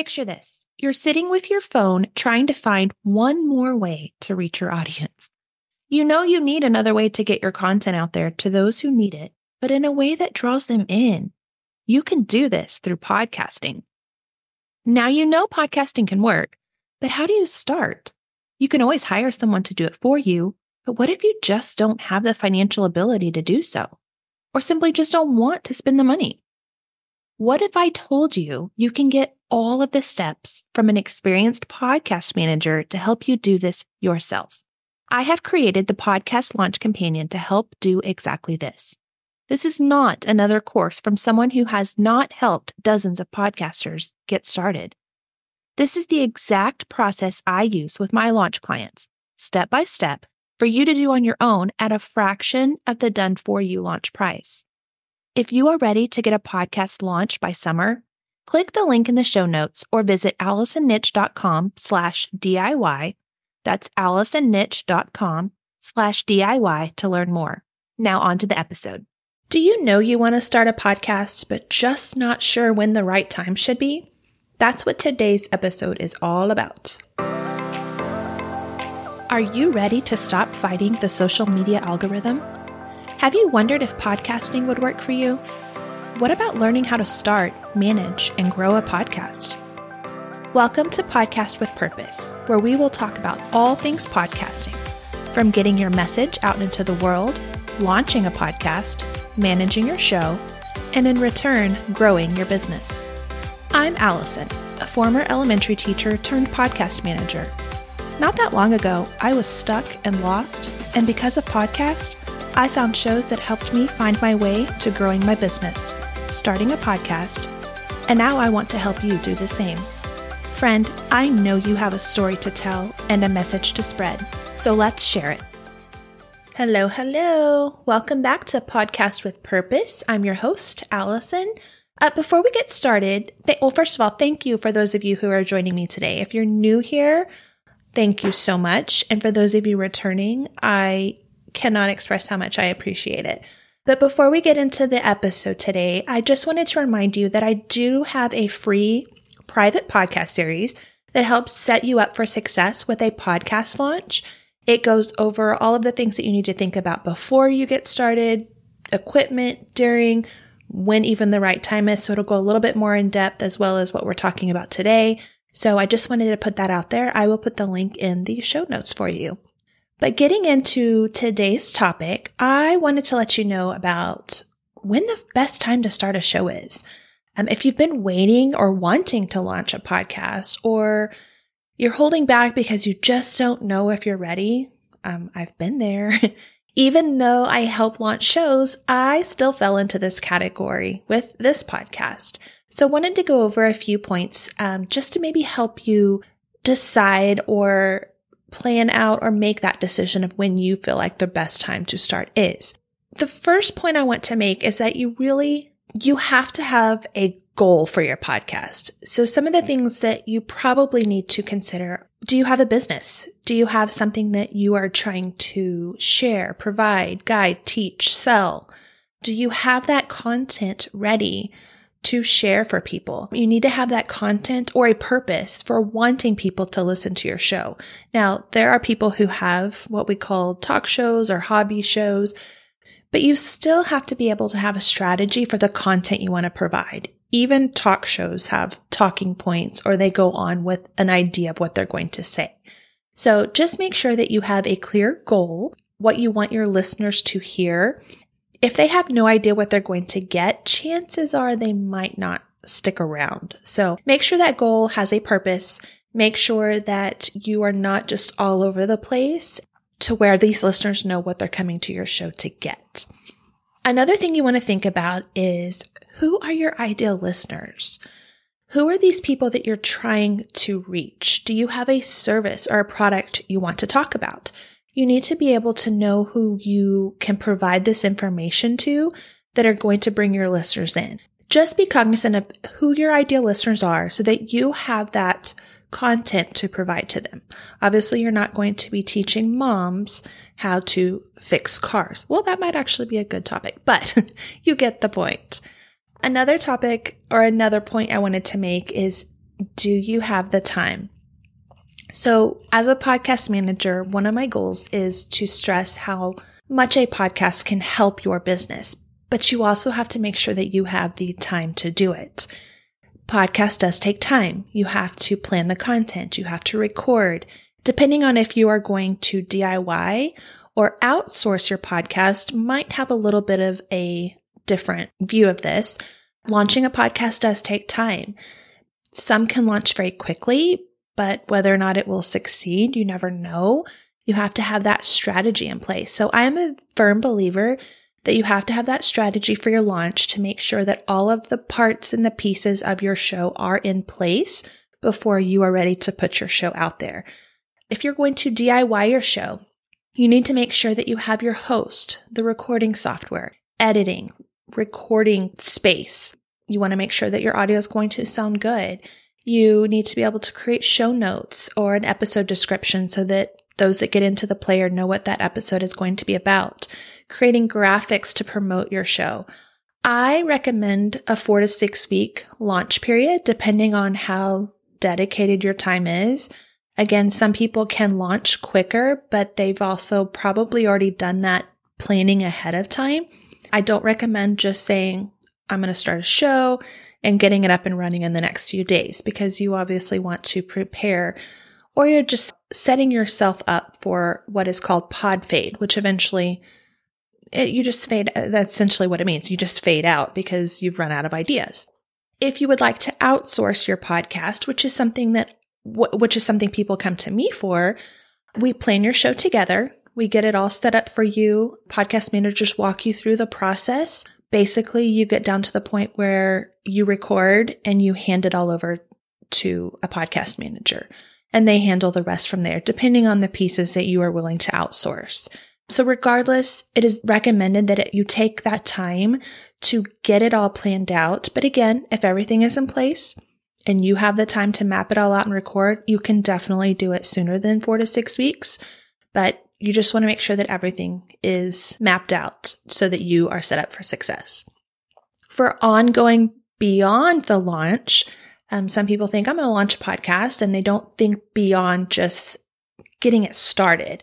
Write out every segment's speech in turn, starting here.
Picture this you're sitting with your phone trying to find one more way to reach your audience. You know you need another way to get your content out there to those who need it, but in a way that draws them in. You can do this through podcasting. Now you know podcasting can work, but how do you start? You can always hire someone to do it for you, but what if you just don't have the financial ability to do so? Or simply just don't want to spend the money? What if I told you you can get all of the steps from an experienced podcast manager to help you do this yourself? I have created the Podcast Launch Companion to help do exactly this. This is not another course from someone who has not helped dozens of podcasters get started. This is the exact process I use with my launch clients, step by step, for you to do on your own at a fraction of the done for you launch price. If you are ready to get a podcast launched by summer, click the link in the show notes or visit allisonnitsch.com slash DIY. That's allisonnitsch.com slash DIY to learn more. Now on to the episode. Do you know you want to start a podcast, but just not sure when the right time should be? That's what today's episode is all about. Are you ready to stop fighting the social media algorithm? Have you wondered if podcasting would work for you? What about learning how to start, manage, and grow a podcast? Welcome to Podcast with Purpose, where we will talk about all things podcasting, from getting your message out into the world, launching a podcast, managing your show, and in return, growing your business. I'm Allison, a former elementary teacher turned podcast manager. Not that long ago, I was stuck and lost, and because of podcast, I found shows that helped me find my way to growing my business, starting a podcast, and now I want to help you do the same. Friend, I know you have a story to tell and a message to spread, so let's share it. Hello, hello. Welcome back to Podcast with Purpose. I'm your host, Allison. Uh, before we get started, th- well, first of all, thank you for those of you who are joining me today. If you're new here, thank you so much. And for those of you returning, I cannot express how much I appreciate it. But before we get into the episode today, I just wanted to remind you that I do have a free private podcast series that helps set you up for success with a podcast launch. It goes over all of the things that you need to think about before you get started, equipment, during, when even the right time is. So it'll go a little bit more in depth as well as what we're talking about today. So I just wanted to put that out there. I will put the link in the show notes for you. But getting into today's topic, I wanted to let you know about when the best time to start a show is. Um, if you've been waiting or wanting to launch a podcast or you're holding back because you just don't know if you're ready. Um, I've been there. Even though I help launch shows, I still fell into this category with this podcast. So I wanted to go over a few points um, just to maybe help you decide or plan out or make that decision of when you feel like the best time to start is. The first point I want to make is that you really you have to have a goal for your podcast. So some of the things that you probably need to consider. Do you have a business? Do you have something that you are trying to share, provide, guide, teach, sell? Do you have that content ready to share for people? You need to have that content or a purpose for wanting people to listen to your show. Now, there are people who have what we call talk shows or hobby shows but you still have to be able to have a strategy for the content you want to provide. Even talk shows have talking points or they go on with an idea of what they're going to say. So just make sure that you have a clear goal, what you want your listeners to hear. If they have no idea what they're going to get, chances are they might not stick around. So make sure that goal has a purpose. Make sure that you are not just all over the place to where these listeners know what they're coming to your show to get. Another thing you want to think about is who are your ideal listeners? Who are these people that you're trying to reach? Do you have a service or a product you want to talk about? You need to be able to know who you can provide this information to that are going to bring your listeners in. Just be cognizant of who your ideal listeners are so that you have that content to provide to them. Obviously, you're not going to be teaching moms how to fix cars. Well, that might actually be a good topic, but you get the point. Another topic or another point I wanted to make is do you have the time? So, as a podcast manager, one of my goals is to stress how much a podcast can help your business, but you also have to make sure that you have the time to do it. Podcast does take time. You have to plan the content. You have to record. Depending on if you are going to DIY or outsource your podcast might have a little bit of a different view of this. Launching a podcast does take time. Some can launch very quickly, but whether or not it will succeed, you never know. You have to have that strategy in place. So I am a firm believer that you have to have that strategy for your launch to make sure that all of the parts and the pieces of your show are in place before you are ready to put your show out there. If you're going to DIY your show, you need to make sure that you have your host, the recording software, editing, recording space. You want to make sure that your audio is going to sound good. You need to be able to create show notes or an episode description so that those that get into the player know what that episode is going to be about creating graphics to promote your show. I recommend a four to six week launch period, depending on how dedicated your time is. Again, some people can launch quicker, but they've also probably already done that planning ahead of time. I don't recommend just saying, I'm going to start a show and getting it up and running in the next few days because you obviously want to prepare or you're just setting yourself up for what is called pod fade, which eventually it, you just fade. That's essentially what it means. You just fade out because you've run out of ideas. If you would like to outsource your podcast, which is something that, which is something people come to me for, we plan your show together. We get it all set up for you. Podcast managers walk you through the process. Basically, you get down to the point where you record and you hand it all over to a podcast manager and they handle the rest from there, depending on the pieces that you are willing to outsource. So regardless, it is recommended that it, you take that time to get it all planned out. But again, if everything is in place and you have the time to map it all out and record, you can definitely do it sooner than four to six weeks. But you just want to make sure that everything is mapped out so that you are set up for success. For ongoing beyond the launch, um, some people think I'm going to launch a podcast and they don't think beyond just getting it started.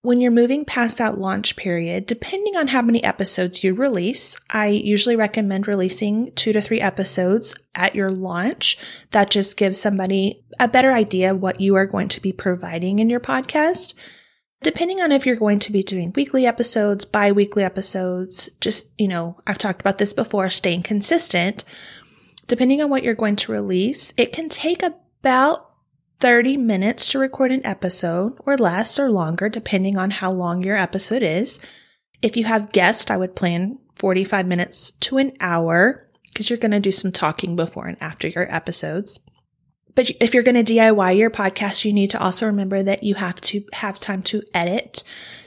When you're moving past that launch period, depending on how many episodes you release, I usually recommend releasing two to three episodes at your launch. That just gives somebody a better idea what you are going to be providing in your podcast. Depending on if you're going to be doing weekly episodes, bi-weekly episodes, just, you know, I've talked about this before, staying consistent. Depending on what you're going to release, it can take about 30 minutes to record an episode, or less or longer, depending on how long your episode is. If you have guests, I would plan 45 minutes to an hour because you're going to do some talking before and after your episodes. But if you're going to DIY your podcast, you need to also remember that you have to have time to edit,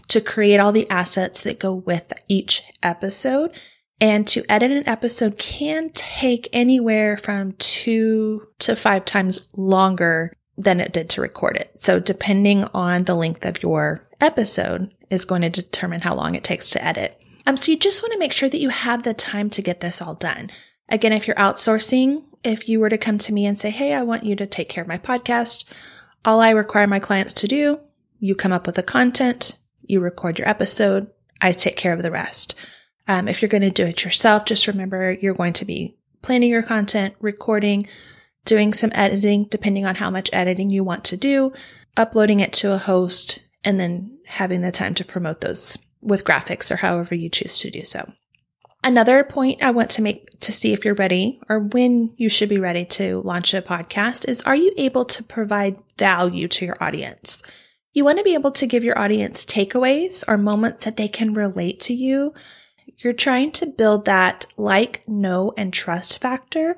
to create all the assets that go with each episode. And to edit an episode can take anywhere from two to five times longer than it did to record it. So depending on the length of your episode is going to determine how long it takes to edit. Um, so you just want to make sure that you have the time to get this all done. Again, if you're outsourcing, if you were to come to me and say, Hey, I want you to take care of my podcast, all I require my clients to do, you come up with the content, you record your episode, I take care of the rest. Um, if you're going to do it yourself, just remember you're going to be planning your content, recording, doing some editing, depending on how much editing you want to do, uploading it to a host, and then having the time to promote those with graphics or however you choose to do so. Another point I want to make to see if you're ready or when you should be ready to launch a podcast is are you able to provide value to your audience? You want to be able to give your audience takeaways or moments that they can relate to you. You're trying to build that like, know, and trust factor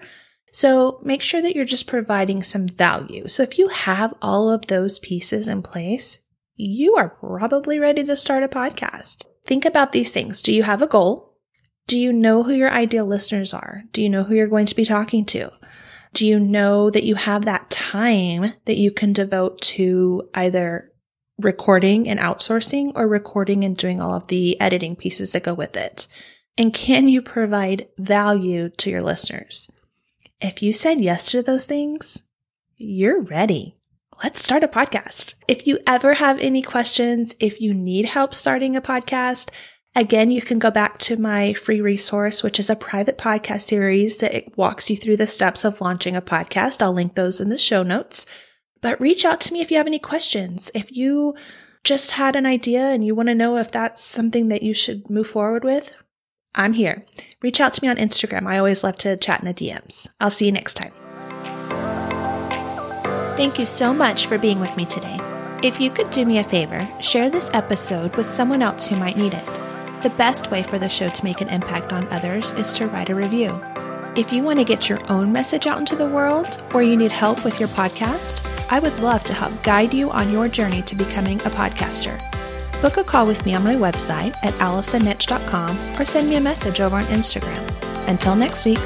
so make sure that you're just providing some value. So if you have all of those pieces in place, you are probably ready to start a podcast. Think about these things. Do you have a goal? Do you know who your ideal listeners are? Do you know who you're going to be talking to? Do you know that you have that time that you can devote to either recording and outsourcing or recording and doing all of the editing pieces that go with it? And can you provide value to your listeners? If you said yes to those things, you're ready. Let's start a podcast. If you ever have any questions, if you need help starting a podcast, Again, you can go back to my free resource, which is a private podcast series that walks you through the steps of launching a podcast. I'll link those in the show notes. But reach out to me if you have any questions. If you just had an idea and you want to know if that's something that you should move forward with, I'm here. Reach out to me on Instagram. I always love to chat in the DMs. I'll see you next time. Thank you so much for being with me today. If you could do me a favor, share this episode with someone else who might need it. The best way for the show to make an impact on others is to write a review. If you want to get your own message out into the world or you need help with your podcast, I would love to help guide you on your journey to becoming a podcaster. Book a call with me on my website at allisonnitsch.com or send me a message over on Instagram. Until next week,